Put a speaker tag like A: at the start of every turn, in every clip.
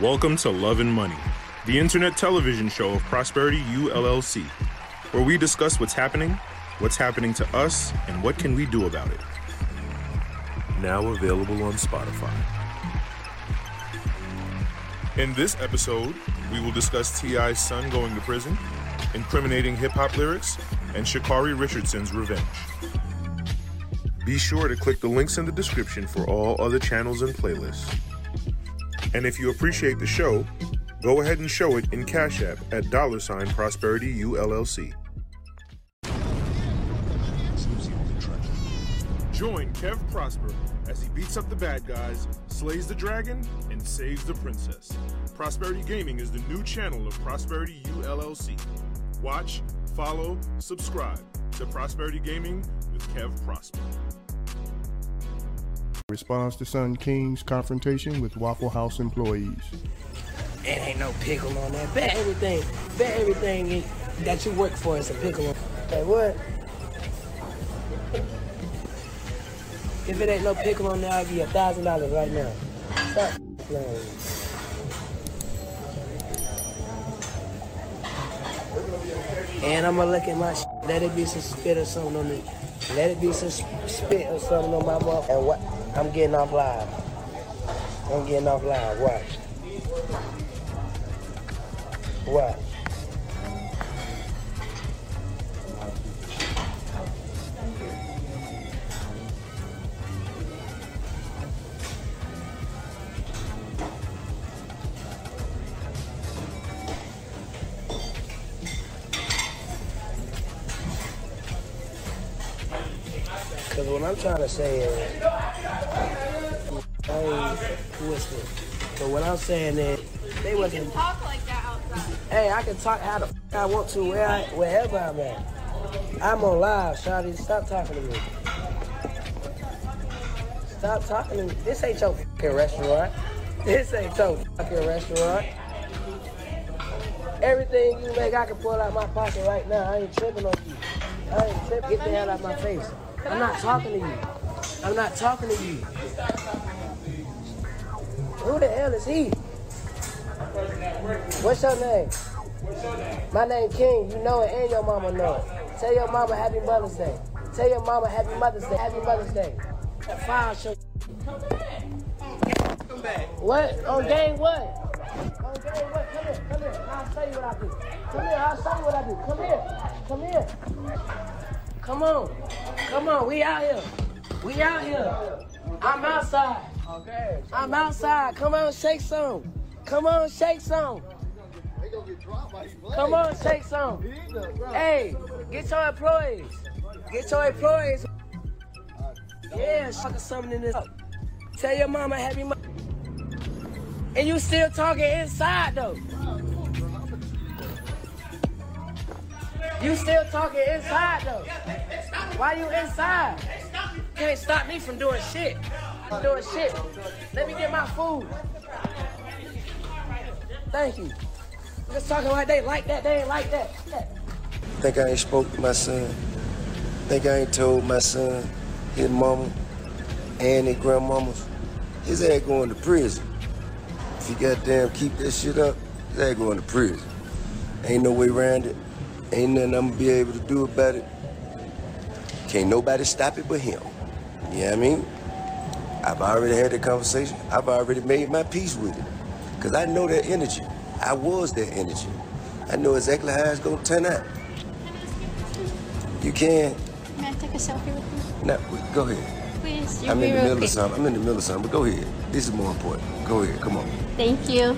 A: Welcome to Love and Money, the internet television show of Prosperity U LLC, where we discuss what's happening, what's happening to us, and what can we do about it. Now available on Spotify. In this episode, we will discuss T.I.'s son going to prison, incriminating hip hop lyrics, and Sha'Carri Richardson's revenge. Be sure to click the links in the description for all other channels and playlists. And if you appreciate the show, go ahead and show it in Cash App at dollar sign Prosperity ULLC. Join Kev Prosper as he beats up the bad guys, slays the dragon, and saves the princess. Prosperity Gaming is the new channel of Prosperity ULLC. Watch, follow, subscribe to Prosperity Gaming with Kev Prosper.
B: Response to son King's confrontation with Waffle House employees.
C: It ain't no pickle on that. Bet everything, bet everything that you work for is a pickle. Hey, what? If it ain't no pickle on there, I'll give you a thousand dollars right now. Stop playing. And I'm gonna look at my. Let it be some spit or something on me. Let it be some spit or something on my mouth. And what? I'm getting off live. I'm getting off live. Watch. What? Because what I'm trying to say is, What I'm saying is, they
D: You
C: wasn't.
D: talk like that outside.
C: Hey, I can talk how the f- I want to where I, wherever I'm at. I'm on live, Shawty. Stop talking to me. Stop talking to me. This ain't your fucking restaurant. This ain't your fucking restaurant. Everything you make, I can pull out my pocket right now. I ain't tripping on you. I ain't tripping. Get the hell out of my face. I'm not talking to you. I'm not talking to you. Who the hell is he? What's your name? My name King. You know it, and your mama know it. Tell your mama Happy Mother's Day. Tell your mama Happy Mother's Day. Happy Mother's Day. Show.
E: Come back.
C: What? On game what? On game what? Come here. Come here. I'll show you what I do. Come here. I'll show you what I do. Come here. Come here. Come on. Come on. We out here. We out here. I'm outside.
E: Okay.
C: I'm outside. Come on, shake some. Come on, shake some. Come on, shake some. Hey, get your employees. Get your employees. Yeah, sucker something in this. Tell your mama happy And you still talking inside though. You still talking inside though. Why you inside? Can't stop me from doing shit. Doing shit. Let me get my food. Thank you. Just talking like they like that, they ain't like that.
F: Think I ain't spoke to my son. Think I ain't told my son, his mama, and his grandmamas, his ass going to prison. If he goddamn keep that shit up, his ass going to prison. Ain't no way around it. Ain't nothing I'm gonna be able to do about it. Can't nobody stop it but him. You know what I mean? I've already had the conversation. I've already made my peace with it. Cause I know that energy. I was that energy. I know exactly how it's gonna turn out. You can.
D: May I take a selfie with you?
F: Now, go ahead.
D: Please,
F: I'm in the middle of something. I'm in the middle of something, but go ahead. This is more important. Go ahead. Come on.
D: Thank you.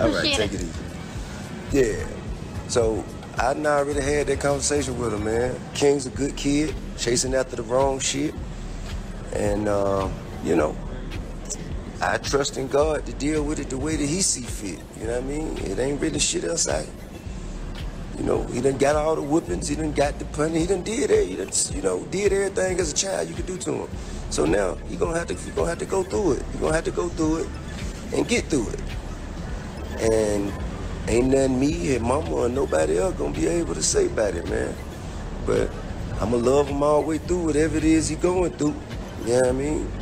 F: All right,
D: Appreciate
F: take
D: it.
F: it easy. Yeah. So I already had that conversation with him, man. King's a good kid, chasing after the wrong shit. And uh, you know, I trust in God to deal with it the way that he see fit. You know what I mean? It ain't really shit outside. You know, he done got all the whippings, he done got the punning, he done did it, he done, you know, did everything as a child you could do to him. So now he gonna have to he gonna have to go through it. He gonna have to go through it and get through it. And ain't nothing me, his mama, or nobody else gonna be able to say about it, man. But I'ma love him all the way through whatever it is he going through. You know what I mean?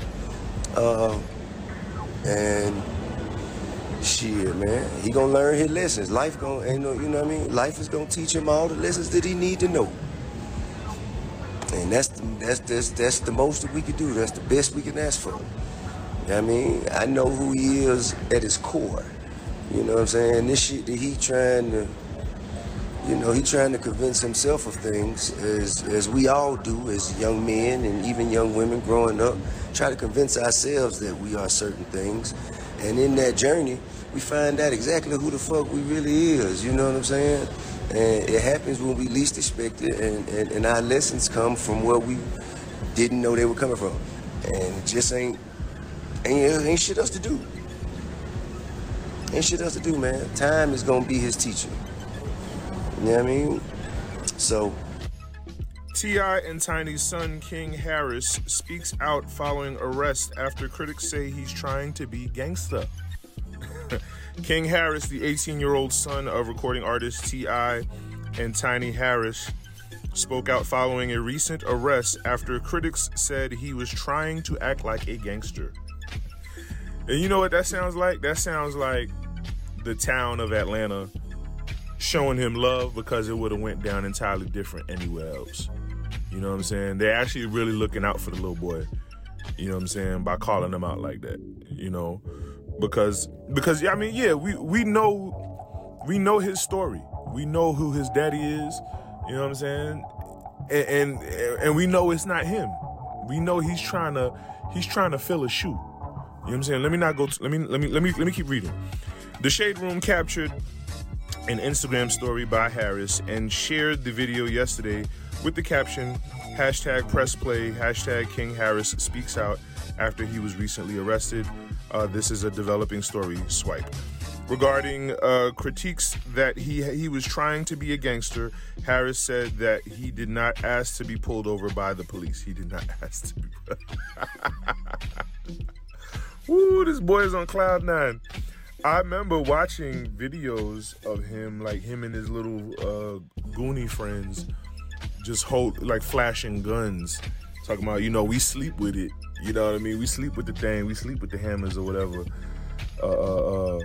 F: Uh, and shit, man, he gonna learn his lessons. Life gonna, ain't no, you know what I mean? Life is gonna teach him all the lessons that he need to know. And that's the, that's that's that's the most that we can do. That's the best we can ask for. You know I mean, I know who he is at his core. You know what I'm saying? This shit that he trying to, you know, he trying to convince himself of things, as as we all do as young men and even young women growing up, try to convince ourselves that we are certain things. And in that journey, we find out exactly who the fuck we really is. You know what I'm saying? And it happens when we least expect it, and, and, and our lessons come from where we didn't know they were coming from. And it just ain't, ain't, ain't shit else to do. Ain't shit else to do, man. Time is gonna be his teacher. You know what I mean? So,
A: T.I. and Tiny's son, King Harris, speaks out following arrest after critics say he's trying to be gangsta. King Harris, the 18 year old son of recording artist T.I. and Tiny Harris, spoke out following a recent arrest after critics said he was trying to act like a gangster. And you know what that sounds like? That sounds like the town of Atlanta showing him love because it would have went down entirely different anywhere else. You know what I'm saying? They're actually really looking out for the little boy. You know what I'm saying? By calling him out like that. You know, because because I mean, yeah, we we know we know his story. We know who his daddy is. You know what I'm saying? And and, and we know it's not him. We know he's trying to he's trying to fill a shoe. You know what I'm saying? Let me not go. Let me let me let me let me keep reading. The Shade Room captured an Instagram story by Harris and shared the video yesterday with the caption hashtag press play hashtag King Harris speaks out after he was recently arrested. Uh, this is a developing story. Swipe. Regarding uh, critiques that he he was trying to be a gangster, Harris said that he did not ask to be pulled over by the police. He did not ask to be. Woo, this boy is on cloud nine. I remember watching videos of him, like him and his little uh, Goonie friends, just hold like flashing guns, talking about you know we sleep with it. You know what I mean? We sleep with the thing. We sleep with the hammers or whatever. Uh, uh, uh,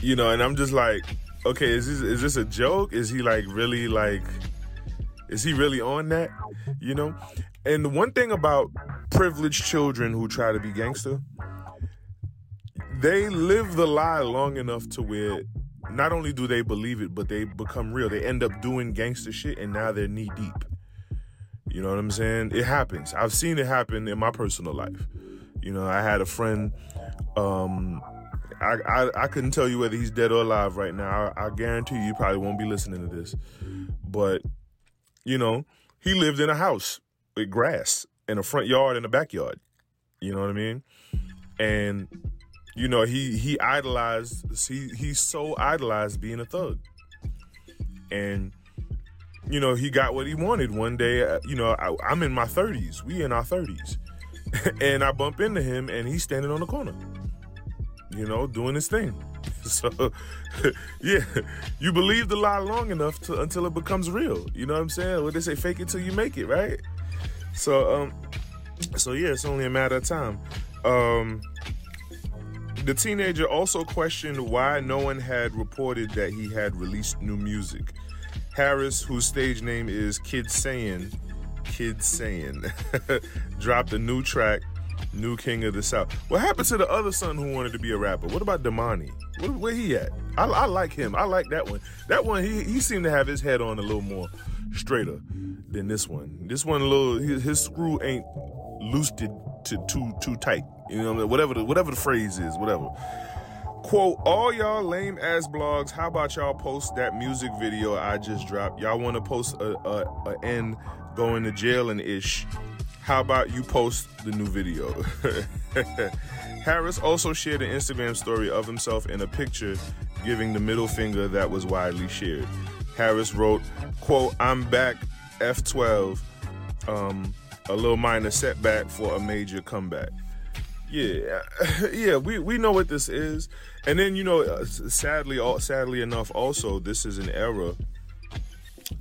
A: you know, and I'm just like, okay, is this is this a joke? Is he like really like? Is he really on that? You know? And the one thing about privileged children who try to be gangster, they live the lie long enough to where not only do they believe it, but they become real. They end up doing gangster shit and now they're knee deep. You know what I'm saying? It happens. I've seen it happen in my personal life. You know, I had a friend, um, I, I, I couldn't tell you whether he's dead or alive right now. I, I guarantee you, you probably won't be listening to this. But, you know, he lived in a house with grass in a front yard and a backyard. You know what I mean? And you know, he he idolized he he so idolized being a thug. And you know, he got what he wanted one day. uh, You know, I, I'm in my 30s. We in our 30s. and I bump into him and he's standing on the corner. You know, doing his thing. So, yeah, you believe the lie long enough to, until it becomes real. You know what I'm saying? What they say, fake it till you make it, right? So, um, so yeah, it's only a matter of time. Um, the teenager also questioned why no one had reported that he had released new music. Harris, whose stage name is Kid Sayin, Kid Sayin, dropped a new track, New King of the South. What happened to the other son who wanted to be a rapper? What about Domani? Where, where he at? I, I like him. I like that one. That one, he, he seemed to have his head on a little more straighter than this one. This one, little, his, his screw ain't loosed to too too tight. You know, whatever the whatever the phrase is, whatever. Quote, all y'all lame ass blogs, how about y'all post that music video I just dropped? Y'all want to post a end going to jail and ish. How about you post the new video? Harris also shared an Instagram story of himself in a picture giving the middle finger that was widely shared. Harris wrote, quote, I'm back, F12, um, a little minor setback for a major comeback. Yeah, yeah, we, we know what this is, and then you know, uh, sadly, sadly enough, also this is an era.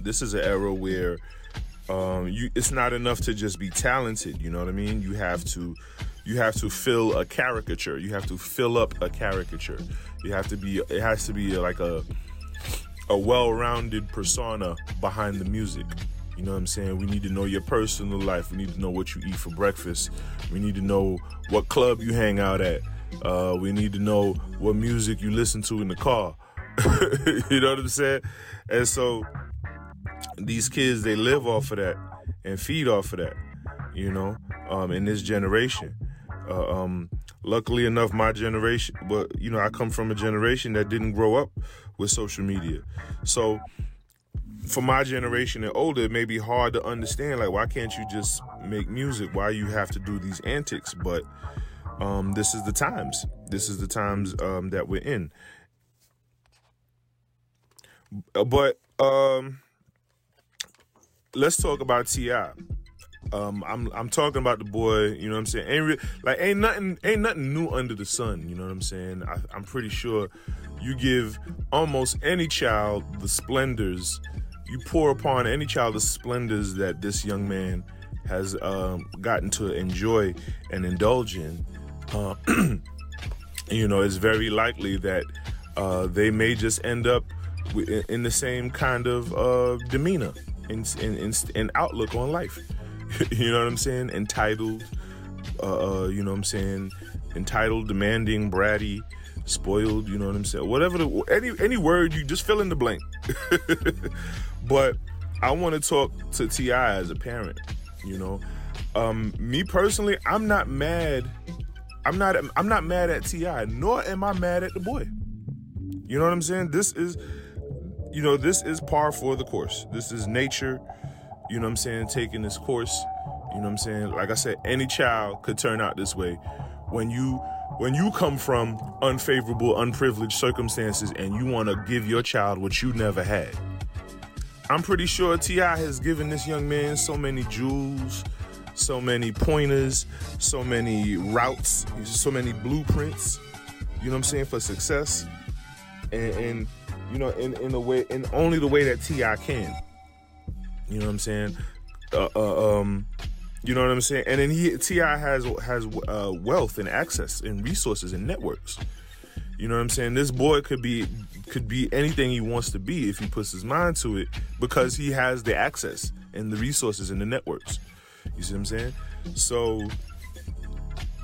A: This is an era where um, you it's not enough to just be talented. You know what I mean? You have to, you have to fill a caricature. You have to fill up a caricature. You have to be. It has to be like a a well-rounded persona behind the music. You know what I'm saying? We need to know your personal life. We need to know what you eat for breakfast. We need to know what club you hang out at. Uh, we need to know what music you listen to in the car. you know what I'm saying? And so these kids, they live off of that and feed off of that, you know, um, in this generation. Uh, um, luckily enough, my generation, but you know, I come from a generation that didn't grow up with social media. So for my generation and older, it may be hard to understand. Like, why can't you just make music? Why you have to do these antics? But um, this is the times. This is the times um, that we're in. But um, let's talk about Ti. Um, I'm I'm talking about the boy. You know what I'm saying? Ain't re- like ain't nothing ain't nothing new under the sun. You know what I'm saying? I, I'm pretty sure you give almost any child the splendors. You pour upon any child the splendors that this young man has um, gotten to enjoy and indulge in. Uh, you know, it's very likely that uh, they may just end up in the same kind of uh, demeanor and, and, and, outlook on life. you know what I'm saying? Entitled, uh, uh, you know what I'm saying? Entitled, demanding, bratty, spoiled. You know what I'm saying? Whatever the any any word you just fill in the blank. but I want to talk to T.I. as a parent. You know, um, me personally, I'm not mad. I'm not. I'm not mad at T.I., nor am I mad at the boy. You know what I'm saying? This is, you know, this is par for the course. This is nature. You know what I'm saying? Taking this course. You know what I'm saying? Like I said, any child could turn out this way. When you when you come from unfavorable, unprivileged circumstances and you want to give your child what you never had. I'm pretty sure T.I. has given this young man so many jewels, so many pointers, so many routes, so many blueprints. You know what I'm saying for success, and, and you know in in a way, in only the way that T.I. can. You know what I'm saying? Uh, uh, um, you know what I'm saying? And then he T.I. has has uh, wealth and access and resources and networks. You know what I'm saying? This boy could be could be anything he wants to be if he puts his mind to it because he has the access and the resources and the networks. You see what I'm saying? So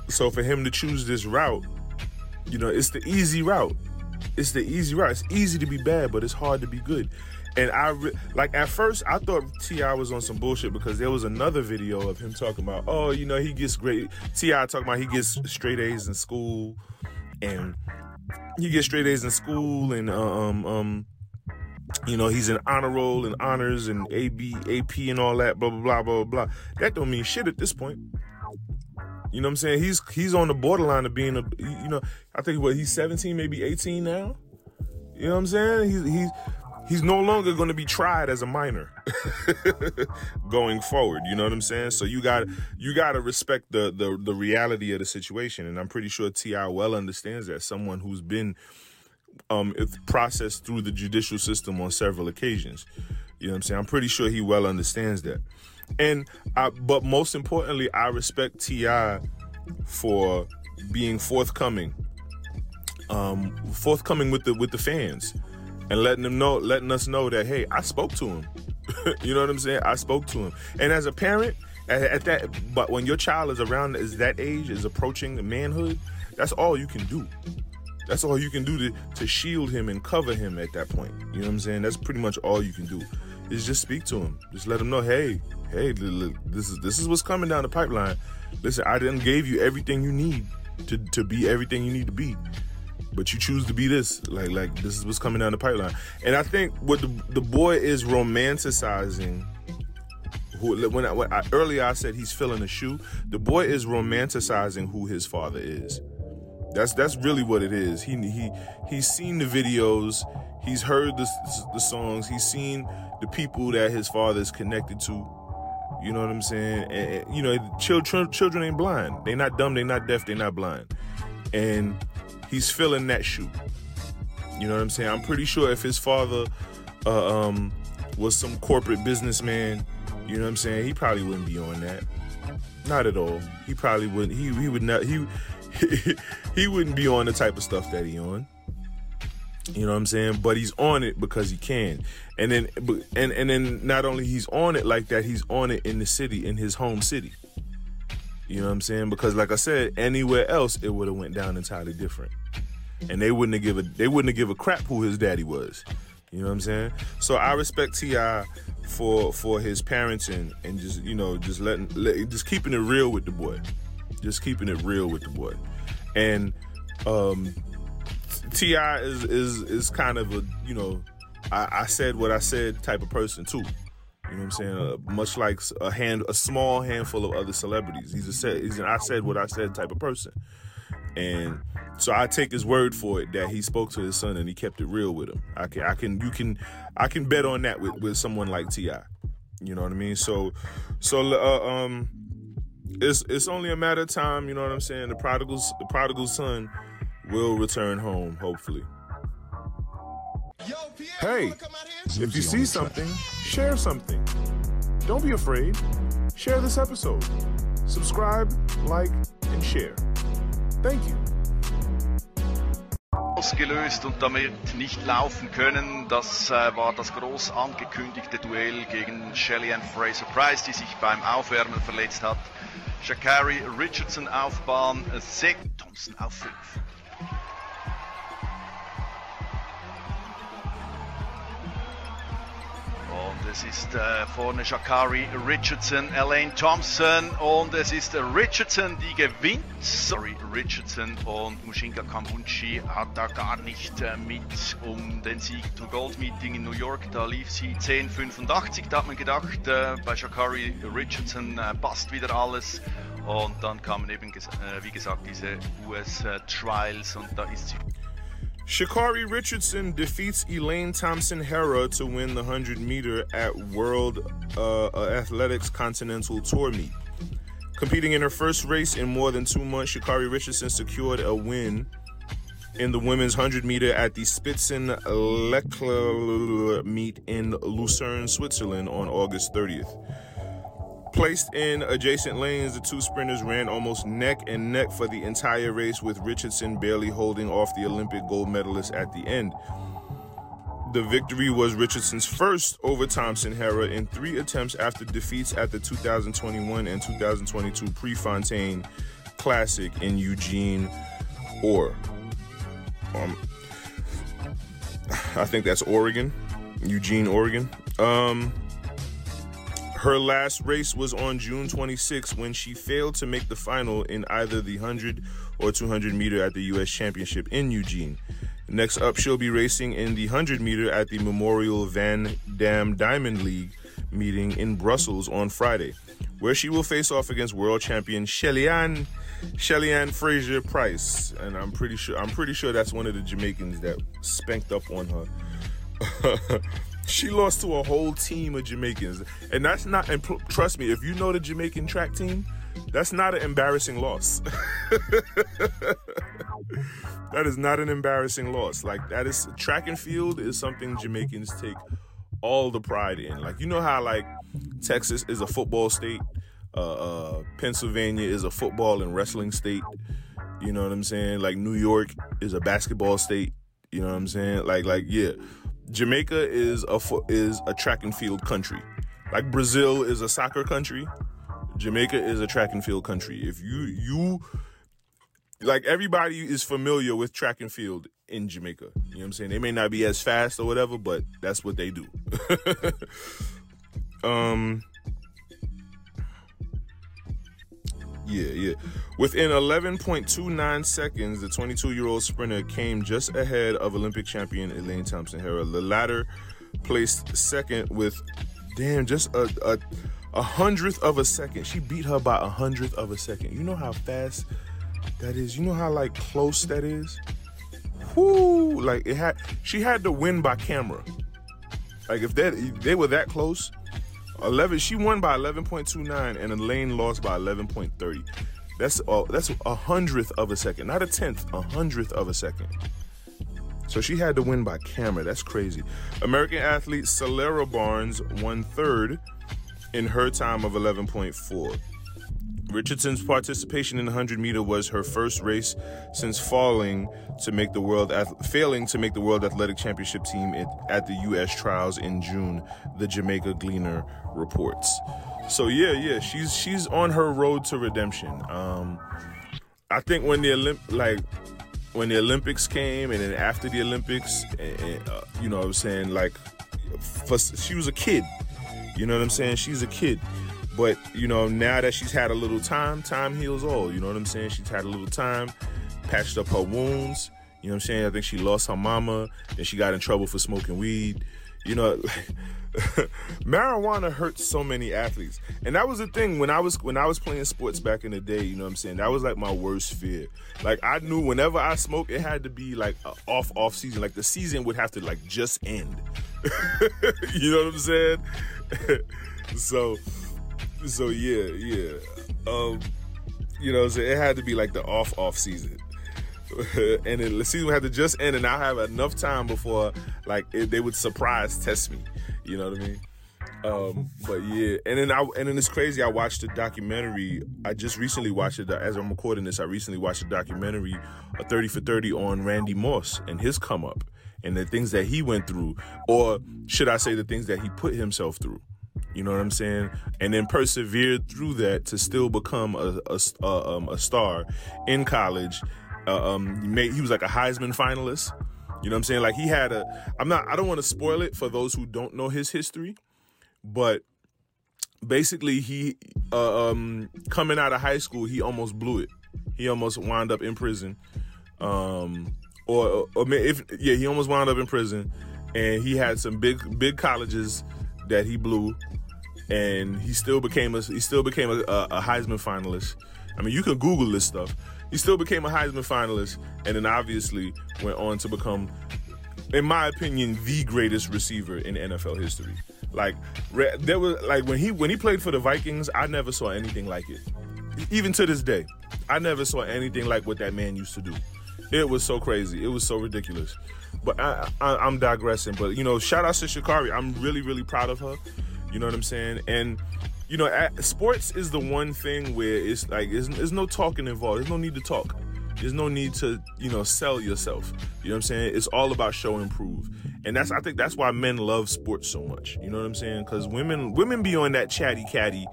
A: so for him to choose this route, you know, it's the easy route. It's the easy route. It's easy to be bad, but it's hard to be good. And I re- like at first I thought T.I. was on some bullshit because there was another video of him talking about, oh, you know, he gets great. T.I. talking about he gets straight A's in school, and he gets straight A's in school, and um um, you know, he's in honor roll and honors and AB AP and all that, blah blah blah blah blah. That don't mean shit at this point. You know what I'm saying? He's he's on the borderline of being a you know, I think what he's 17, maybe 18 now. You know what I'm saying? He's he's he's no longer going to be tried as a minor going forward. You know what I'm saying? So you got you got to respect the, the the reality of the situation, and I'm pretty sure T.I. well understands that. Someone who's been um processed through the judicial system on several occasions. You know what I'm saying? I'm pretty sure he well understands that. And I, but most importantly, I respect T.I. for being forthcoming, um, forthcoming with the with the fans, and letting them know, letting us know that hey, I spoke to him. you know what I'm saying? I spoke to him, and as a parent, at, at that, but when your child is around is that age, is approaching manhood, that's all you can do. That's all you can do to, to shield him and cover him at that point. You know what I'm saying? That's pretty much all you can do. Is just speak to him. Just let him know, hey, hey, this is this is what's coming down the pipeline. Listen, I didn't gave you everything you need to, to be everything you need to be. But you choose to be this. Like like this is what's coming down the pipeline. And I think what the the boy is romanticizing who when I, when I earlier I said he's filling a shoe, the boy is romanticizing who his father is. That's that's really what it is. He he he's seen the videos, he's heard the the songs, he's seen the people that his father is connected to. You know what I'm saying? And, you know, children children ain't blind. They're not dumb. They're not deaf. They're not blind. And he's filling that shoe. You know what I'm saying? I'm pretty sure if his father uh, um, was some corporate businessman, you know what I'm saying, he probably wouldn't be on that. Not at all. He probably wouldn't. He he would not. He he wouldn't be on the type of stuff that he on. You know what I'm saying? But he's on it because he can. And then and and then not only he's on it like that, he's on it in the city, in his home city. You know what I'm saying? Because like I said, anywhere else it would have went down entirely different. And they wouldn't have give a they wouldn't have give a crap who his daddy was. You know what I'm saying? So I respect T.I. for for his parenting and just you know just letting let, just keeping it real with the boy, just keeping it real with the boy, and um, T.I. is is is kind of a you know I, I said what I said type of person too. You know what I'm saying? Uh, much like a hand, a small handful of other celebrities. He's a said, he's an I said what I said type of person, and so I take his word for it that he spoke to his son and he kept it real with him. I can, I can, you can, I can bet on that with with someone like T.I. You know what I mean? So, so uh, um, it's it's only a matter of time. You know what I'm saying? The prodigal's the prodigal son will return home, hopefully. Hey, if you see something, share something. Don't be afraid. Share this episode. Subscribe, like, and share. Thank you.
E: ausgelöst und damit nicht laufen können. Das äh, war das groß angekündigte Duell gegen Shelly-Ann Fraser-Price, die sich beim Aufwärmen verletzt hat. Shakari Richardson auf Bahn 6, Thompson auf 5. Und es ist äh, vorne Shakari Richardson, Elaine Thompson und es ist Richardson, die gewinnt. Sorry, Richardson und Mushinga Kambunchi hat da gar nicht äh, mit um den Sieg zum Gold Meeting in New York. Da lief sie 10,85. Da hat man gedacht, äh, bei Shakari Richardson äh, passt wieder alles. Und dann kamen eben, äh, wie gesagt, diese US-Trials und da ist sie
A: Sha'Carri Richardson defeats Elaine Thompson Herah to win the 100 meter at World uh, Athletics Continental Tour meet. Competing in her first race in more than two months, Sha'Carri Richardson secured a win in the women's 100 meter at the Spitzen Leichtathletik meet in Lucerne, Switzerland on August 30th. Placed in adjacent lanes, the two sprinters ran almost neck and neck for the entire race, with Richardson barely holding off the Olympic gold medalist at the end. The victory was Richardson's first over Thompson Herah in three attempts after defeats at the 2021 and 2022 Prefontaine Classic in Eugene, or um, I think that's Oregon, Eugene, Oregon. Um, her last race was on June 26 when she failed to make the final in either the 100 or 200 meter at the U.S. Championship in Eugene. Next up, she'll be racing in the 100 meter at the Memorial Van Damme Diamond League meeting in Brussels on Friday, where she will face off against world champion Shelly-Ann Shelly-Ann Fraser Pryce, and I'm pretty sure I'm pretty sure that's one of the Jamaicans that spanked up on her. She lost to a whole team of Jamaicans, and that's not. And trust me, if you know the Jamaican track team, that's not an embarrassing loss. that is not an embarrassing loss. Like that is track and field is something Jamaicans take all the pride in. Like you know how like Texas is a football state, uh, uh, Pennsylvania is a football and wrestling state. You know what I'm saying? Like New York is a basketball state. You know what I'm saying? Like like yeah. Jamaica is a is a track and field country. Like Brazil is a soccer country. Jamaica is a track and field country. If you you like everybody is familiar with track and field in Jamaica. You know what I'm saying? They may not be as fast or whatever, but that's what they do. um Yeah, yeah. Within 11.29 seconds, the 22 year old sprinter came just ahead of Olympic champion Elaine Thompson Herah. The latter placed second with, damn, just a, a, a hundredth of a second. She beat her by a hundredth of a second. You know how fast that is? You know how, like, close that is? Whoo! Like, it had, she had to win by camera. Like, if that, they were that close, 11 she won by 11.29 and Elaine lost by 11.30 that's uh, that's a hundredth of a second not a tenth a hundredth of a second. So she had to win by camera. That's crazy. American athlete Celera Barnes won third in her time of 11.4 Richardson's participation in the 100 meter was her first race since falling to make the world failing to make the World Athletic Championship team at, the U.S. trials in June. The Jamaica Gleaner reports. So yeah, yeah, she's she's on her road to redemption. Um, I think when the Olymp like when the Olympics came and then after the Olympics, and, uh, you know, what I'm saying like, for, she was a kid. You know what I'm saying? She's a kid. But, you know, now that she's had a little time, time heals all. You know what I'm saying? She's had a little time, patched up her wounds. You know what I'm saying? I think she lost her mama, then she got in trouble for smoking weed. You know, like, marijuana hurts so many athletes. And that was the thing when I was when I was playing sports back in the day, you know what I'm saying? That was like my worst fear. Like I knew whenever I smoked, it had to be like off off season. Like the season would have to like just end. you know what I'm saying? so so yeah, yeah. Um you know, so it had to be like the off off season. and then the season had to just end, and I have enough time before like it, they would surprise test me. You know what I mean? Um, but yeah, and then I and then it's crazy. I watched a documentary. I just recently watched it as I'm recording this. I recently watched a documentary, a 30 for 30 on Randy Moss and his come up and the things that he went through, or should I say the things that he put himself through. You know what I'm saying? And then persevered through that to still become a a, a, um, a star in college. Uh, um, he, made, he was like a Heisman finalist. You know what I'm saying? Like he had a I'm not I don't want to spoil it for those who don't know his history, but basically he uh, um coming out of high school, he almost blew it. He almost wound up in prison. Um or, or if yeah, he almost wound up in prison and he had some big big colleges that he blew and he still became a he still became a, a Heisman finalist. I mean, you can Google this stuff. He still became a Heisman finalist, and then obviously went on to become, in my opinion, the greatest receiver in NFL history. Like there was like when he when he played for the Vikings, I never saw anything like it. Even to this day, I never saw anything like what that man used to do. It was so crazy. It was so ridiculous. But I, I, am digressing. But you know, shout out to Sha'Carri. I'm really really proud of her. You know what I'm saying? And you know, sports is the one thing where it's like there's, there's no talking involved. There's no need to talk. There's no need to, you know, sell yourself. You know what I'm saying? It's all about show and prove. And that's I think that's why men love sports so much. You know what I'm saying? Cuz women women be on that chatty catty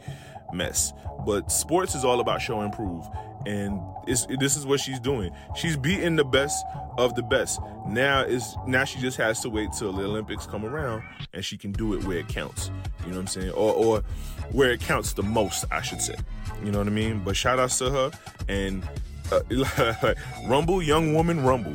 A: mess. But sports is all about show and prove. And this is what she's doing. She's beating the best of the best. Now is now she just has to wait till the Olympics come around and she can do it where it counts. You know what I'm saying? Or or where it counts the most, I should say. You know what I mean? But shout outs to her and uh, rumble, young woman, rumble.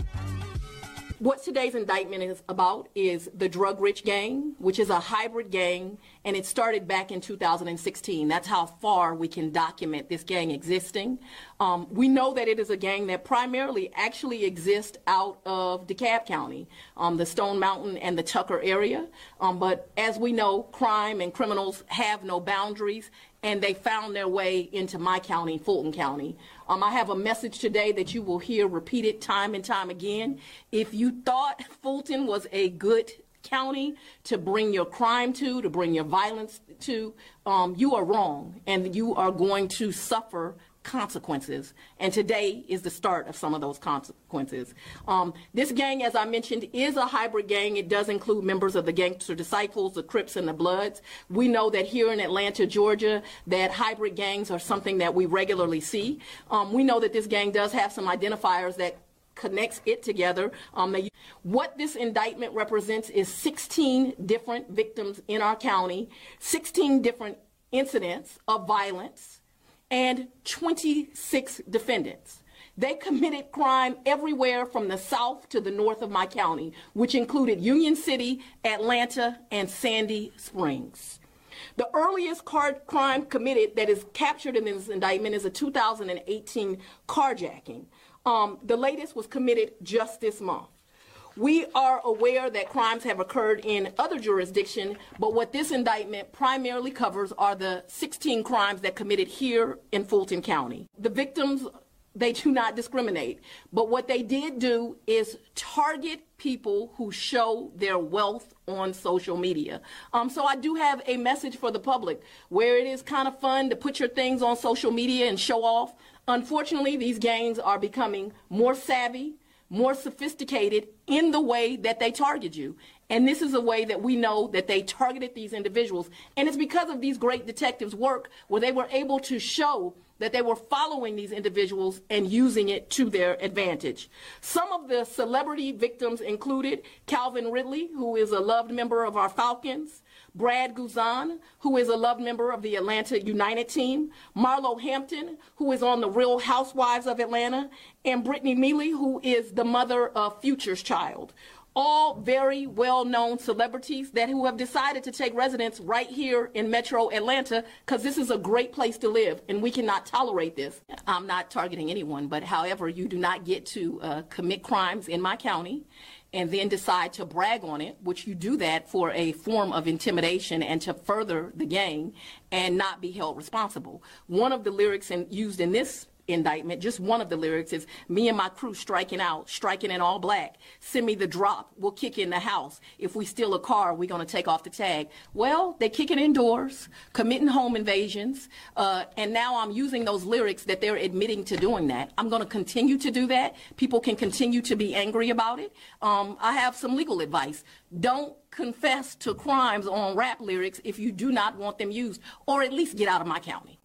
G: What today's indictment is about is the Drug Rich Gang, which is a hybrid gang, and it started back in 2016. That's how far we can document this gang existing. Um, we know that it is a gang that primarily actually exists out of DeKalb County, um, the Stone Mountain and the Tucker area. Um, but as we know, crime and criminals have no boundaries, and they found their way into my county, Fulton County. Um, I have a message today that you will hear repeated time and time again. If you thought Fulton was a good county to bring your crime to, to bring your violence to, um, you are wrong, and you are going to suffer consequences. And today is the start of some of those consequences. Um, this gang, as I mentioned, is a hybrid gang. It does include members of the Gangster Disciples, the Crips, and the Bloods. We know that here in Atlanta, Georgia, that hybrid gangs are something that we regularly see. Um, we know that this gang does have some identifiers that connects it together. Um, they, what this indictment represents is 16 different victims in our county, 16 different incidents of violence, and 26 defendants. They committed crime everywhere from the south to the north of my county, which included Union City, Atlanta, and Sandy Springs. The earliest car crime committed that is captured in this indictment is a 2018 carjacking. Um, the latest was committed just this month. We are aware that crimes have occurred in other jurisdictions, but what this indictment primarily covers are the 16 crimes that committed here in Fulton County. The victims they do not discriminate. But what they did do is target people who show their wealth on social media. Um, so I do have a message for the public where it is kind of fun to put your things on social media and show off. Unfortunately, these gangs are becoming more savvy, more sophisticated in the way that they target you. And this is a way that we know that they targeted these individuals. And it's because of these great detectives' work where they were able to show that they were following these individuals and using it to their advantage. Some of the celebrity victims included Calvin Ridley, who is a loved member of our Falcons, Brad Guzan, who is a loved member of the Atlanta United team, Marlo Hampton, who is on the Real Housewives of Atlanta, and Brittni Mealy, who is the mother of Future's child. All very well-known celebrities that who have decided to take residence right here in metro atlanta because this is a great place to live and we cannot tolerate this. I'm not targeting anyone but however you do not get to uh, commit crimes in my county and then decide to brag on it, which you do that for a form of intimidation and to further the gang and not be held responsible. One of the lyrics in, used in this indictment. Just one of the lyrics is me and my crew striking out, striking in all black. Send me the drop. We'll kick in the house. If we steal a car, we're going to take off the tag. Well, they're kicking indoors, committing home invasions, uh, and now I'm using those lyrics that they're admitting to doing that. I'm going to continue to do that. People can continue to be angry about it. Um, I have some legal advice. Don't confess to crimes on rap lyrics if you do not want them used, or at least get out of my county.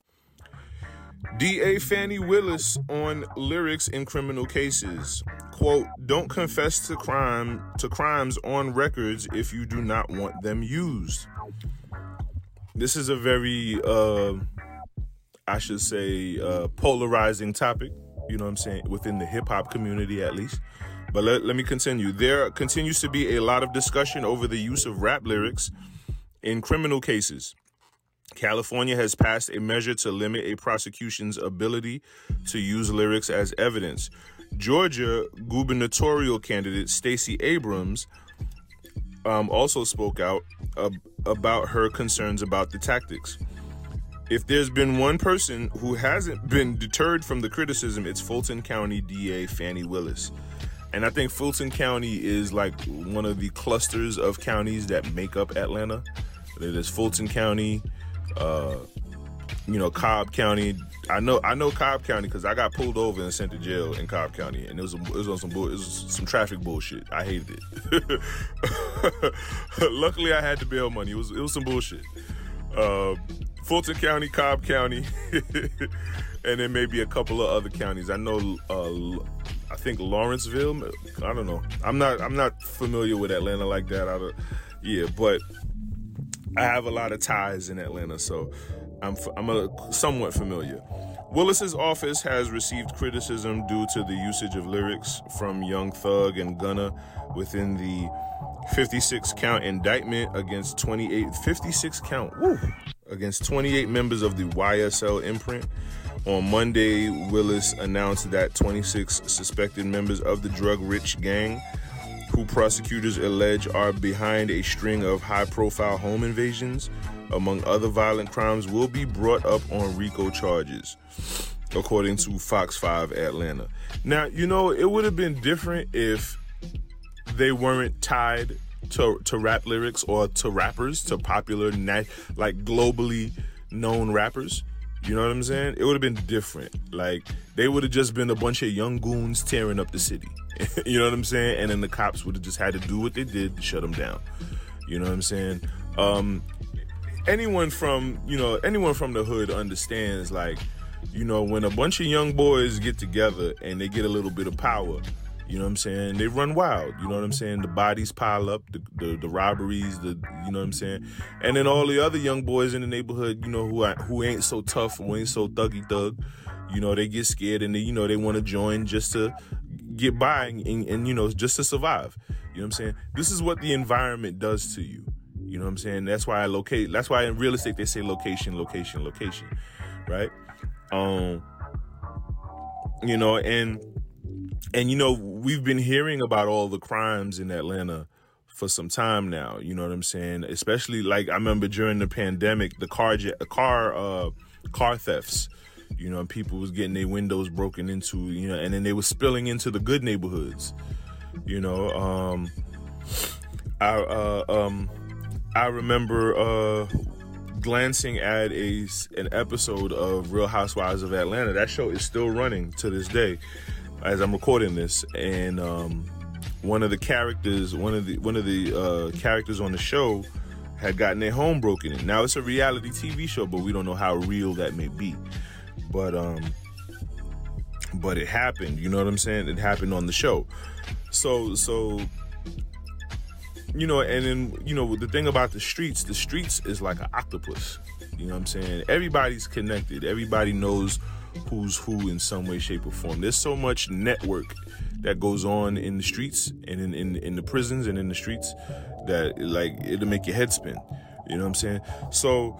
A: DA Fani Willis on lyrics in criminal cases. Quote, don't confess to crime to crimes on records if you do not want them used. This is a very uh I should say uh polarizing topic, you know what I'm saying, within the hip hop community at least. But let, let me continue. There continues to be a lot of discussion over the use of rap lyrics in criminal cases. California has passed a measure to limit a prosecution's ability to use lyrics as evidence. Georgia gubernatorial candidate Stacey Abrams um, also spoke out about her concerns about the tactics. If there's been one person who hasn't been deterred from the criticism, it's Fulton County DA Fani Willis. And I think Fulton County is like one of the clusters of counties that make up Atlanta. There's Fulton County, uh, you know, Cobb County. I know I know Cobb County because I got pulled over and sent to jail in Cobb County, and it was it was on some bull, it was some traffic bullshit. I hated it. Luckily, I had the bail money. It was it was some bullshit. Uh, Fulton County, Cobb County, and then maybe a couple of other counties. I know. Uh, I think Lawrenceville. I don't know. I'm not. I'm not familiar with Atlanta like that. I don't, yeah, but I have a lot of ties in Atlanta, so I'm I'm a, somewhat familiar. Willis's office has received criticism due to the usage of lyrics from Young Thug and Gunna within the 56 count indictment against 28 56 count woo, against 28 members of the YSL imprint. On Monday, Willis announced that 26 suspected members of the drug rich gang who prosecutors allege are behind a string of high profile home invasions, among other violent crimes, will be brought up on RICO charges, according to Fox 5 Atlanta. Now, you know, it would have been different if they weren't tied to, to rap lyrics or to rappers, to popular, like globally known rappers. You know what I'm saying? It would have been different. Like, they would have just been a bunch of young goons tearing up the city. you know what I'm saying? And then the cops would have just had to do what they did to shut them down. You know what I'm saying? Um, anyone from you know anyone from the hood understands like you know when a bunch of young boys get together and they get a little bit of power you know what i'm saying? They run wild. You know what i'm saying? The bodies pile up the, the, the robberies the you know what i'm saying? And then all the other young boys in the neighborhood you know who who ain't so tough who ain't so thuggy thug you know they get scared and they you know they want to join just to get by and, and, and, you know just to survive. You know what i'm saying? This is what the environment does to you. You know what i'm saying? That's why i locate that's why in real estate they say location location location right? Um you know and and you know we've been hearing about all the crimes in atlanta for some time now you know what i'm saying especially like i remember during the pandemic the car car uh car thefts You know, people was getting their windows broken into. You know, and then they were spilling into the good neighborhoods. You know, um, I uh, um, I remember uh, glancing at a an episode of Real Housewives of Atlanta. That show is still running to this day, as I'm recording this, and um, one of the characters, one of the one of the uh, characters on the show, had gotten their home broken in. Now it's a reality TV show, but we don't know how real that may be. But um, but it happened. You know what I'm saying? It happened on the show. So so you know, and then you know the thing about the streets, the streets is like an octopus. You know what I'm saying? Everybody's connected. Everybody knows who's who in some way, shape, or form. There's so much network that goes on in the streets and in, in, in the prisons and in the streets that like it'll make your head spin. You know what I'm saying? So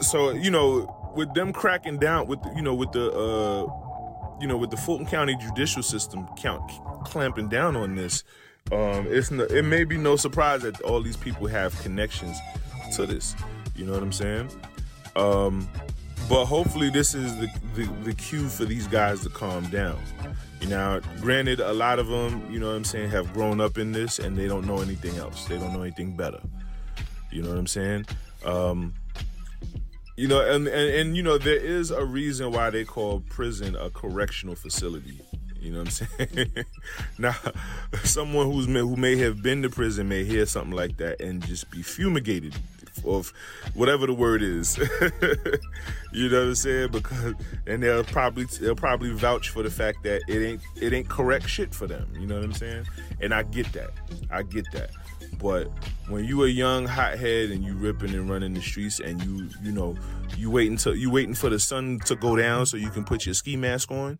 A: so you know with them cracking down with you know with the uh you know with the Fulton County judicial system count clamping down on this um it's no, it may be no surprise that all these people have connections to this you know what I'm saying um but hopefully this is the, the, the cue for these guys to calm down. You know granted a lot of them you know what i'm saying have grown up in this and they don't know anything else. They don't know anything better. You know what i'm saying? Um, you know and, and and you know there is a reason why they call prison a correctional facility. You know what i'm saying? Now someone who's who may have been to prison may hear something like that and just be fumigated of whatever the word is. you know what I'm saying? Because and they'll probably they'll probably vouch for the fact that it ain't it ain't correct shit for them. You know what I'm saying? And I get that. I get that. But when you a young hothead and you ripping and running the streets and you you know you waiting to you waiting for the sun to go down so you can put your ski mask on,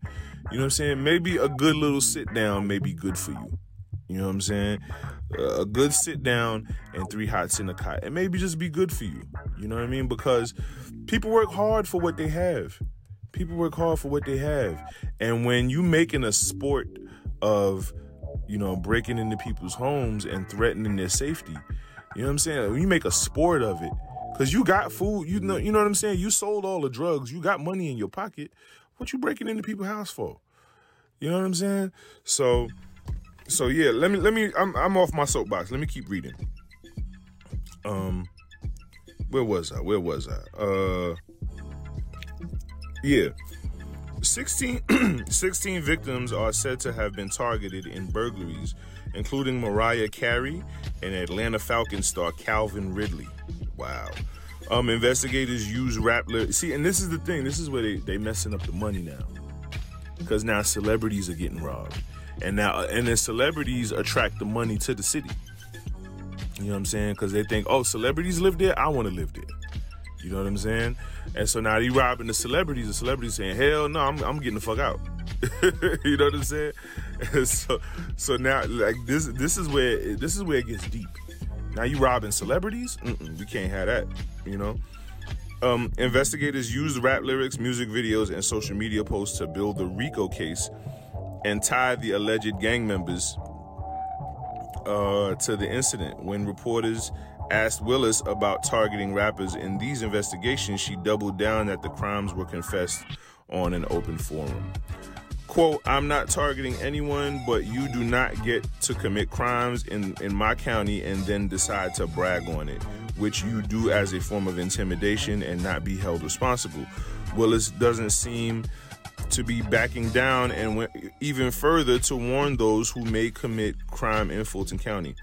A: you know what I'm saying? Maybe a good little sit down may be good for you. You know what I'm saying? a good sit down and three hots in a cot. And maybe just be good for you. You know what I mean? Because people work hard for what they have. People work hard for what they have. And when you making a sport of, you know, breaking into people's homes and threatening their safety, you know what I'm saying? When you make a sport of it, because you got food, you know, you know what I'm saying? You sold all the drugs, you got money in your pocket. What you breaking into people's house for? You know what I'm saying? So so yeah, let me let me I'm I'm off my soapbox. Let me keep reading. Um where was I? Where was I? Uh yeah. 16, 16 victims are said to have been targeted in burglaries, including Mariah Carey and Atlanta Falcons star Calvin Ridley. Wow. Um, investigators use rap lyrics. See, and this is the thing. This is where they they messing up the money now, because now celebrities are getting robbed and now and then celebrities attract the money to the city. You know what I'm saying? Because they think, oh, celebrities live there, I want to live there. You know what I'm saying? And so now they robbing the celebrities. The celebrities saying, hell no, I'm, I'm getting the fuck out. you know what I'm saying? So so now like this this is where this is where it gets deep. Now you robbing celebrities? Mm-mm, can't have that. You know. Um, investigators used rap lyrics, music videos, and social media posts to build the RICO case and tied the alleged gang members uh, to the incident. When reporters asked Willis about targeting rappers in these investigations, she doubled down that the crimes were confessed on an open forum. Quote, I'm not targeting anyone, but you do not get to commit crimes in, in my county and then decide to brag on it, which you do as a form of intimidation and not be held responsible. Willis doesn't seem to be backing down and went even further to warn those who may commit crime in Fulton County.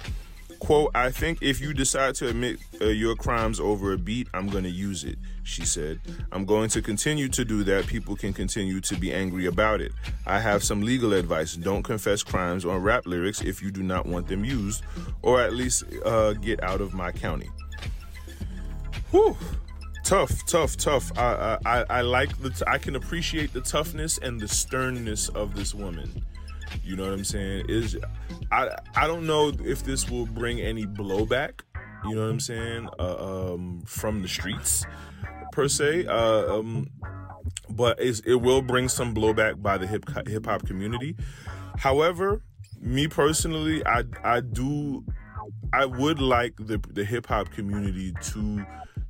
A: Quote, I think if you decide to admit uh, your crimes over a beat, I'm going to use it, she said. I'm going to continue to do that. People can continue to be angry about it. I have some legal advice. Don't confess crimes on rap lyrics if you do not want them used, or at least uh, get out of my county. Whew tough, tough, tough. I, I, I like the. T- I can appreciate the toughness and the sternness of this woman. You know what I'm saying? Is I I don't know if this will bring any blowback. You know what I'm saying? Uh, um, from the streets per se. Uh, um, but it will bring some blowback by the hip hip hop community. However, me personally, I I do I would like the the hip hop community to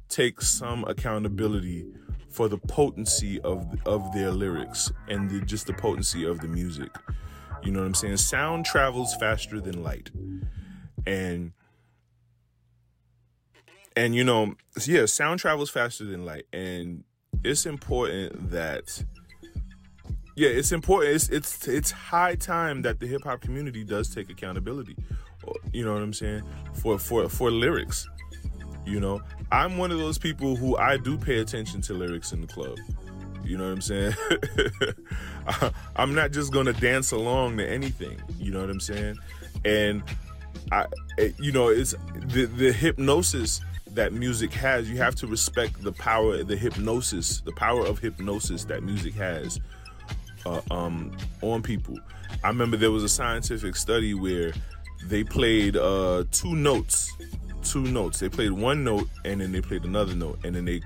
A: take some accountability for the potency of of their lyrics and the, just the potency of the music. You know what I'm saying? Sound travels faster than light, and and you know, yeah, sound travels faster than light, and it's important that yeah, it's important. It's it's it's high time that the hip hop community does take accountability. You know what I'm saying for for for lyrics. You know, I'm one of those people who I do pay attention to lyrics in the club. You know what I'm saying? I'm not just gonna dance along to anything. You know what I'm saying? And I, you know, it's the the hypnosis that music has. You have to respect the power, the hypnosis, the power of hypnosis that music has uh, um, on people. I remember there was a scientific study where they played uh, two notes, two notes. They played one note and then they played another note, and then they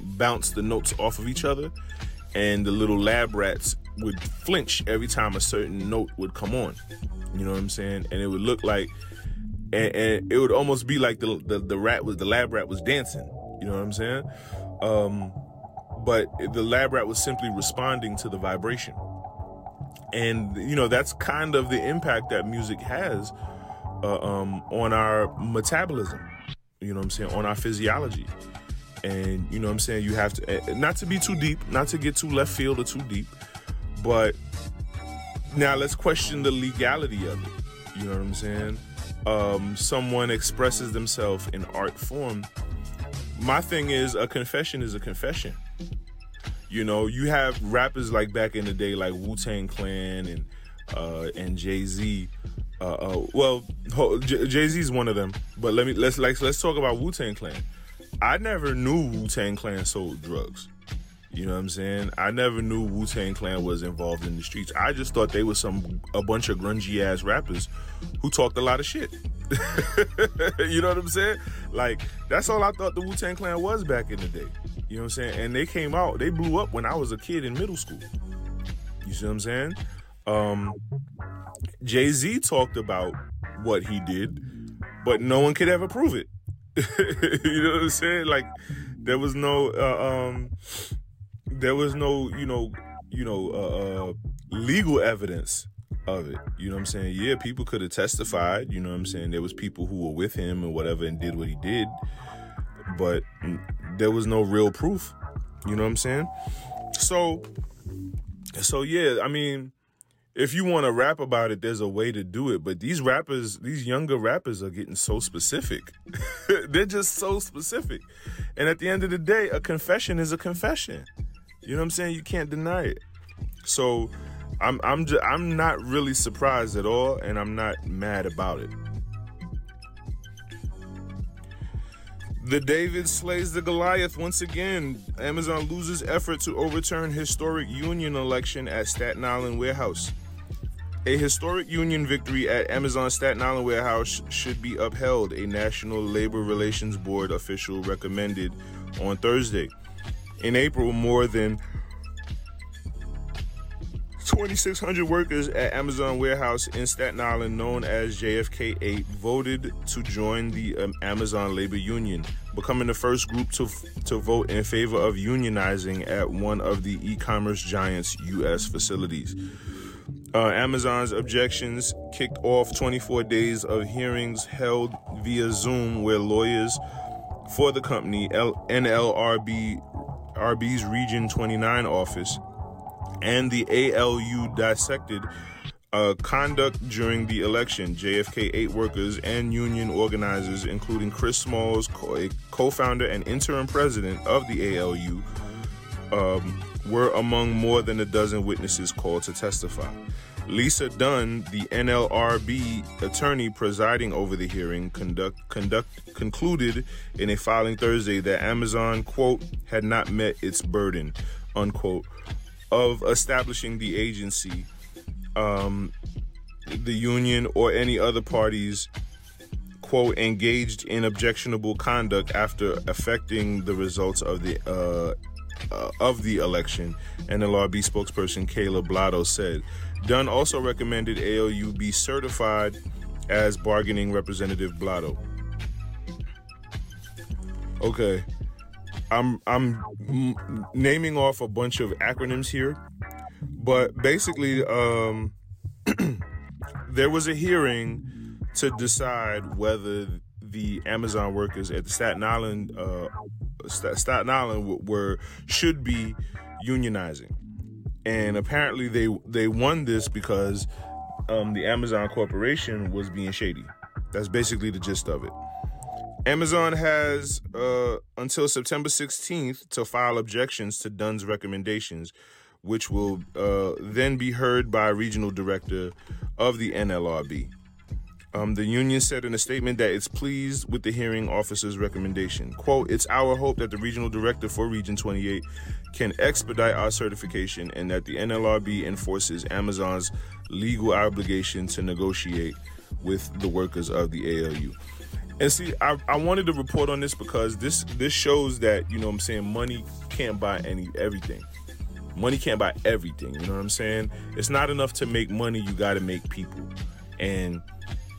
A: bounced the notes off of each other, and the little lab rats would flinch every time a certain note would come on. You know what I'm saying? And it would look like, and, and it would almost be like the, the the rat was the lab rat was dancing. You know what I'm saying? Um, but the lab rat was simply responding to the vibration. And, you know, that's kind of the impact that music has uh, um, on our metabolism, you know what I'm saying, on our physiology. And, you know what I'm saying, you have to, eh, not to be too deep, not to get too left field or too deep, but now let's question the legality of it. You know what I'm saying? Um, someone expresses themselves in art form. My thing is, a confession is a confession. You know, you have rappers like back in the day, like Wu Tang Clan and uh, and Jay Z. Uh, uh, well, Jay Z is one of them, but let me let's like let's talk about Wu Tang Clan. I never knew Wu Tang Clan sold drugs. You know what I'm saying? I never knew Wu Tang Clan was involved in the streets. I just thought they were some a bunch of grungy ass rappers who talked a lot of shit. you know what I'm saying? Like that's all I thought the Wu Tang Clan was back in the day. You know what I'm saying? And they came out, they blew up when I was a kid in middle school. You see what I'm saying? Um, Jay Z talked about what he did, but no one could ever prove it. you know what I'm saying? Like there was no, uh, um, there was no, you know, you know, uh, uh, legal evidence of it. You know what I'm saying? Yeah, people could have testified. You know what I'm saying? There was people who were with him and whatever and did what he did, but there was no real proof. You know what I'm saying? So, so yeah, I mean, if you want to rap about it, there's a way to do it. But these rappers, these younger rappers are getting so specific. They're just so specific. And at the end of the day, a confession is a confession. You know what I'm saying? You can't deny it. So I'm I'm just, I'm not really surprised at all and I'm not mad about it. The David slays the Goliath once again. Amazon loses effort to overturn historic union election at Staten Island warehouse. A historic union victory at Amazon Staten Island warehouse should be upheld, a National Labor Relations Board official recommended on Thursday. In April, more than 2,600 workers at Amazon warehouse in Staten Island, known as JFK 8, voted to join the um, Amazon Labor Union, becoming the first group to, to vote in favor of unionizing at one of the e commerce giant's U.S. facilities. Uh, Amazon's objections kicked off 24 days of hearings held via Zoom, where lawyers for the company, L- NLRB RB's Region 29 office, and the ALU dissected uh, conduct during the election. JFK 8 workers and union organizers, including Chris Smalls, co founder and interim president of the ALU, um, were among more than a dozen witnesses called to testify. Lisa Dunn, the NLRB attorney presiding over the hearing, conduct, conduct, concluded in a filing Thursday that Amazon, quote, had not met its burden, unquote, of establishing the agency, um, the union, or any other parties, quote, engaged in objectionable conduct after affecting the results of the uh, uh, of the election. NLRB spokesperson Kayla Blado said. Dunn also recommended ALU be certified as bargaining representative Blado. Okay. I'm I'm m- naming off a bunch of acronyms here, but basically, um, there was a hearing to decide whether the Amazon workers at the Staten Island uh, Staten Island were should be unionizing, and apparently they they won this because um, the Amazon Corporation was being shady. That's basically the gist of it. Amazon has uh, until September 16th to file objections to Dunn's recommendations, which will uh, then be heard by a regional director of the NLRB. Um, the union said in a statement that it's pleased with the hearing officer's recommendation. Quote, it's our hope that the regional director for Region 28 can expedite our certification and that the NLRB enforces Amazon's legal obligation to negotiate with the workers of the ALU. And see, I, I wanted to report on this because this this shows that, you know I'm saying, money can't buy any everything. Money can't buy everything, you know what I'm saying? It's not enough to make money, you gotta make people. And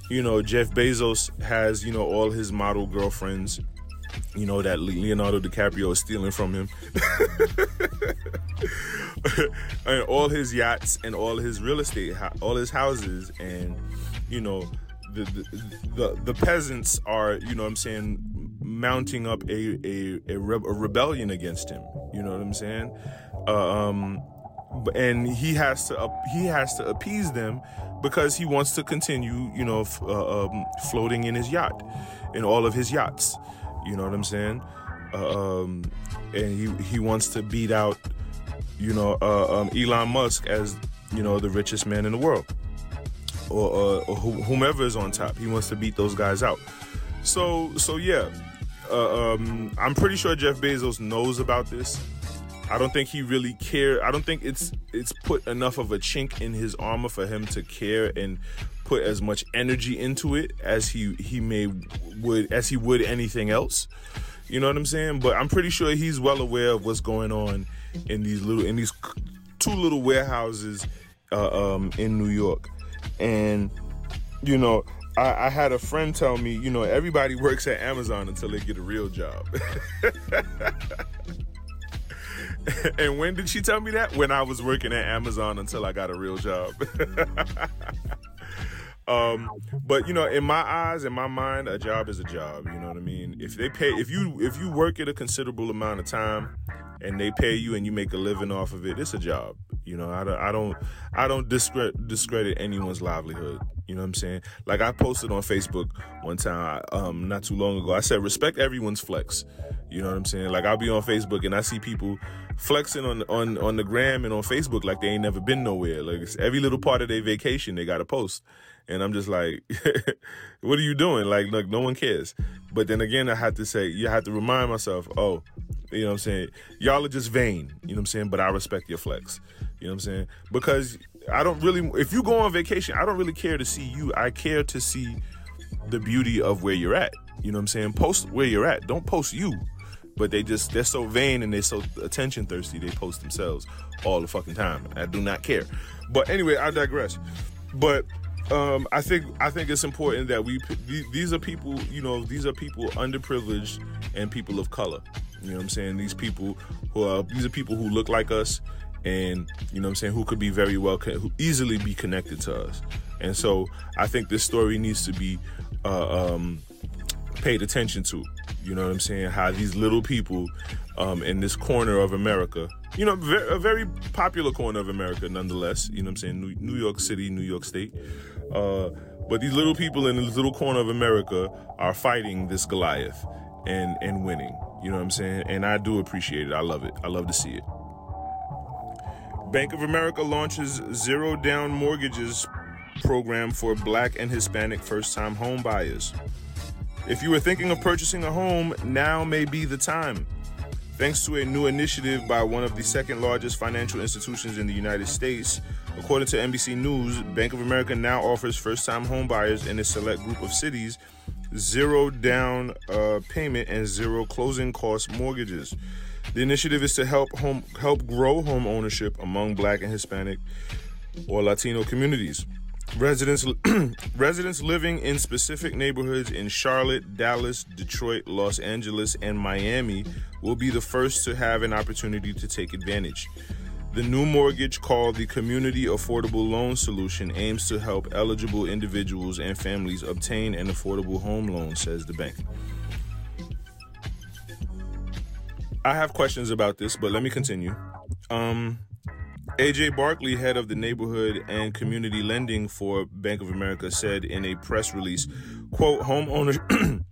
A: you know, Jeff Bezos has, you know, all his model girlfriends, you know, that Leonardo DiCaprio is stealing from him. and all his yachts and all his real estate, all his houses, and, you know, the, the, the, the peasants are, you know I'm saying, mounting up a, a, a, re- a rebellion against him. You know what I'm saying? Uh, um, and he has to he has to appease them because he wants to continue, you know, f- uh, um, floating in his yacht, in all of his yachts. You know what I'm saying? Uh, um, and he he wants to beat out, you know, uh, um, Elon Musk as you know the richest man in the world, or, uh, or wh- whomever is on top. He wants to beat those guys out. So so yeah, uh, um, I'm pretty sure Jeff Bezos knows about this. I don't think he really care. I don't think it's it's put enough of a chink in his armor for him to care and put as much energy into it as he he may would as he would anything else. You know what I'm saying? But I'm pretty sure he's well aware of what's going on in these little in these two little warehouses uh, um, in New York, and you know. I, I had a friend tell me, you know, everybody works at Amazon until they get a real job. and when did she tell me that? When I was working at Amazon until I got a real job. um, but you know, in my eyes, in my mind, a job is a job. You know what I mean? If they pay, if you if you work it a considerable amount of time, and they pay you and you make a living off of it, it's a job. You know, I don't, I don't, I don't discredit, discredit anyone's livelihood. You know what I'm saying? Like I posted on Facebook one time, um, not too long ago. I said, respect everyone's flex. You know what I'm saying? Like I'll be on Facebook and I see people flexing on on on the gram and on Facebook like they ain't never been nowhere. Like every little part of their vacation, they got to post. And I'm just like, what are you doing? Like, look, no one cares. But then again, I had to say, you have to remind myself, oh, you know what I'm saying? Y'all are just vain, you know what I'm saying? But I respect your flex. You know what I'm saying? Because I don't really, if you go on vacation, I don't really care to see you. I care to see the beauty of where you're at. You know what I'm saying? Post where you're at. Don't post you. But they just, they're so vain and they're so attention thirsty, they post themselves all the fucking time. I do not care. But anyway, I digress. But um, I think I think it's important that we these are people you know these are people underprivileged and people of color. You know what I'm saying? These people who are these are people who look like us and you know what I'm saying who could be very well who easily be connected to us. And so I think this story needs to be uh, um, paid attention to. You know what I'm saying? How these little people um, in this corner of America, you know, a very popular corner of America nonetheless, you know what I'm saying? New, New York City, New York State. Uh, but these little people in this little corner of America are fighting this Goliath and, and winning. You know what I'm saying? And I do appreciate it. I love it. I love to see it. Bank of America launches zero down mortgages program for black and Hispanic first time home buyers. If you were thinking of purchasing a home, now may be the time. Thanks to a new initiative by one of the second largest financial institutions in the United States, according to NBC News, Bank of America now offers first time homebuyers in a select group of cities zero down uh, payment and zero closing cost mortgages. The initiative is to help home help grow home ownership among Black and Hispanic or Latino communities. Residents residents living in specific neighborhoods in Charlotte, Dallas, Detroit, Los Angeles, and Miami will be the first to have an opportunity to take advantage. The new mortgage called the Community Affordable Loan Solution aims to help eligible individuals and families obtain an affordable home loan, says the bank. I have questions about this, but let me continue. Um, AJ Barkley, head of the neighborhood and community lending for Bank of America, said in a press release, quote, home owner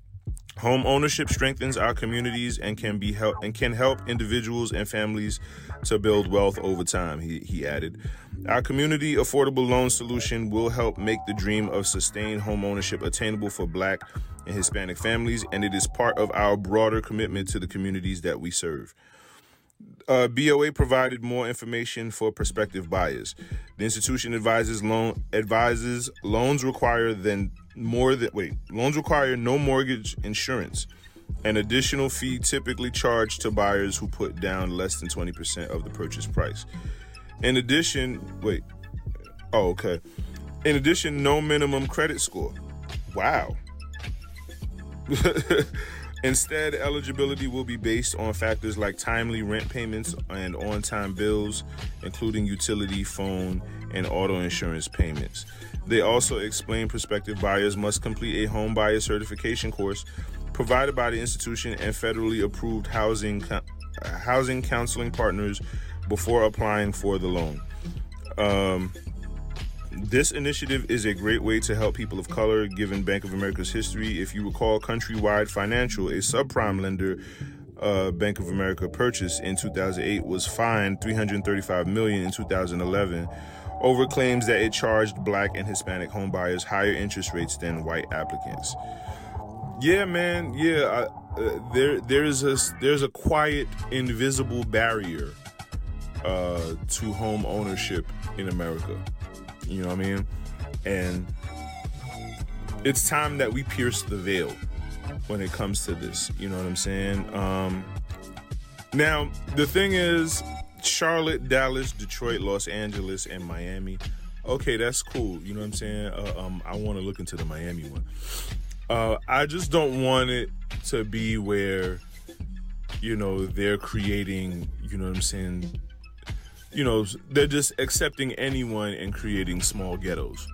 A: Home ownership strengthens our communities and can be help and can help individuals and families to build wealth over time, he, he added. Our community affordable loan solution will help make the dream of sustained home ownership attainable for black and Hispanic families, and it is part of our broader commitment to the communities that we serve. Uh, BOA provided more information for prospective buyers. The institution advises loan advises loans require than more than wait loans require no mortgage insurance. An additional fee typically charged to buyers who put down less than 20% of the purchase price. In addition, wait. Oh, okay. In addition, no minimum credit score. Wow. Instead, eligibility will be based on factors like timely rent payments and on time bills, including utility, phone, and auto insurance payments. They also explain prospective buyers must complete a home buyer certification course provided by the institution and federally approved housing housing counseling partners before applying for the loan. Um, this initiative is a great way to help people of color given Bank of America's history. If you recall, Countrywide Financial, a subprime lender uh, Bank of America purchased in 2008, was fined 335 million in 2011 over claims that it charged black and Hispanic homebuyers higher interest rates than white applicants. Yeah, man. Yeah, I, uh, there there's a there's a quiet, invisible barrier uh, to home ownership in America. You know what I mean? And it's time that we pierce the veil when it comes to this. You know what I'm saying? Um, now, the thing is, Charlotte, Dallas, Detroit, Los Angeles, and Miami. Okay, that's cool. You know what I'm saying? Uh, um, I want to look into the Miami one. Uh, I just don't want it to be where, you know, they're creating, you know what I'm saying? You know, they're just accepting anyone and creating small ghettos.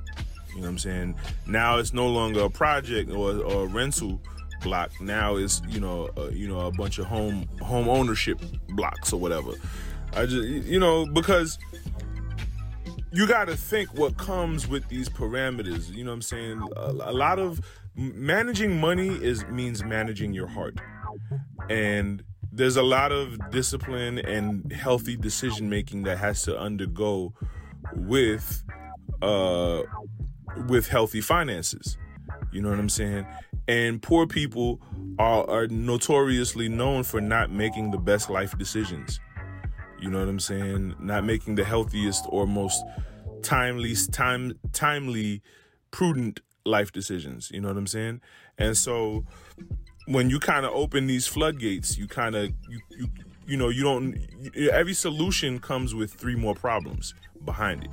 A: You know what I'm saying? Now it's no longer a project or, or a rental block. Now it's you know uh, you know a bunch of home home ownership blocks or whatever. I just, you know, because you got to think what comes with these parameters. You know what I'm saying? A, a lot of managing money is means managing your heart, and there's a lot of discipline and healthy decision making that has to undergo with uh with healthy finances. You know what I'm saying? And poor people are, are notoriously known for not making the best life decisions. You know what I'm saying? Not making the healthiest or most timely time timely prudent life decisions. You know what I'm saying? And so when you kind of open these floodgates, you kind of you, you you know you don't every solution comes with three more problems behind it.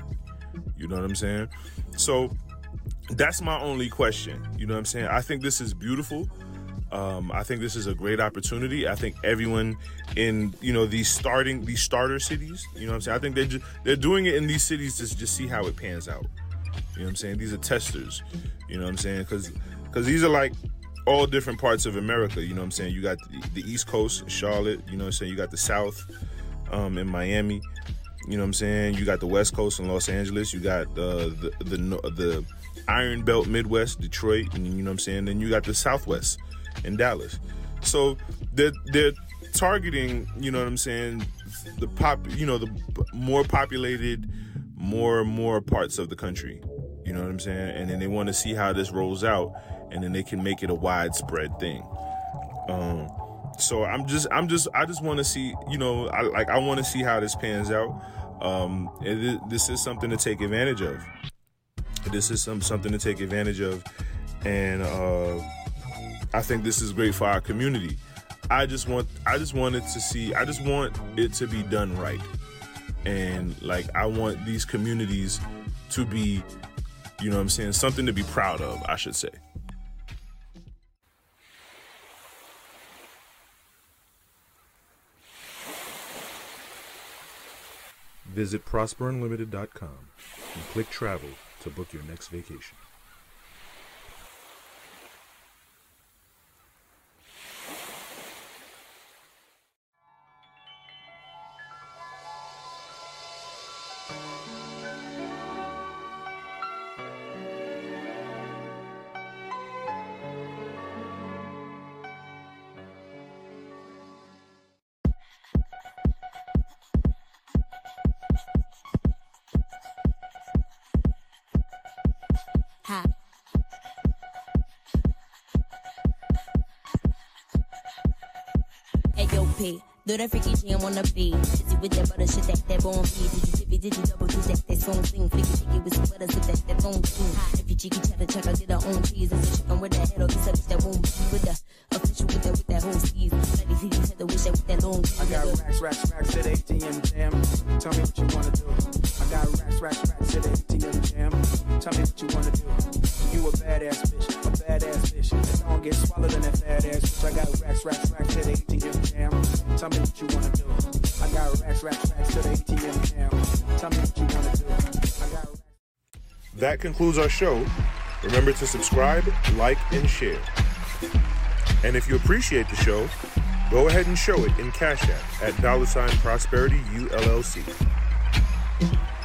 A: You know what I'm saying? So that's my only question. You know what I'm saying? I think this is beautiful. Um, I think this is a great opportunity. I think everyone in you know these starting these starter cities, you know what I'm saying. I think they just, they're doing it in these cities to just see how it pans out. You know what I'm saying? These are testers. You know what I'm saying? Because because these are like all different parts of America. You know what I'm saying? You got the, East Coast, Charlotte. You know what I'm saying? You got the South um, in Miami. You know what I'm saying? You got the West Coast in Los Angeles. You got uh, the the the Iron Belt Midwest, Detroit, and you know what I'm saying. Then you got the Southwest in Dallas. So they're they're targeting, you know what I'm saying, the pop, you know, the more populated, more and more parts of the country. You know what I'm saying? And then they want to see how this rolls out, and then they can make it a widespread thing. Um, so I'm just, I'm just, I just want to see, you know, I, like I want to see how this pans out. Um, th- this is something to take advantage of. This is some something to take advantage of, and uh, I think this is great for our community. I just want, I just wanted to see, I just want it to be done right, and like I want these communities to be, you know, what I'm saying, something to be proud of. I should say. Visit ProsperUnlimited.com and click Travel to book your next vacation. that concludes our show. Remember to subscribe, like, and share. And if you appreciate the show, go ahead and show it in Cash App at dollar sign Prosperity ULLC.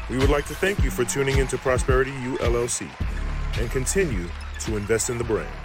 A: We would like to thank you for tuning into Prosperity ULLC and continue to invest in the brand.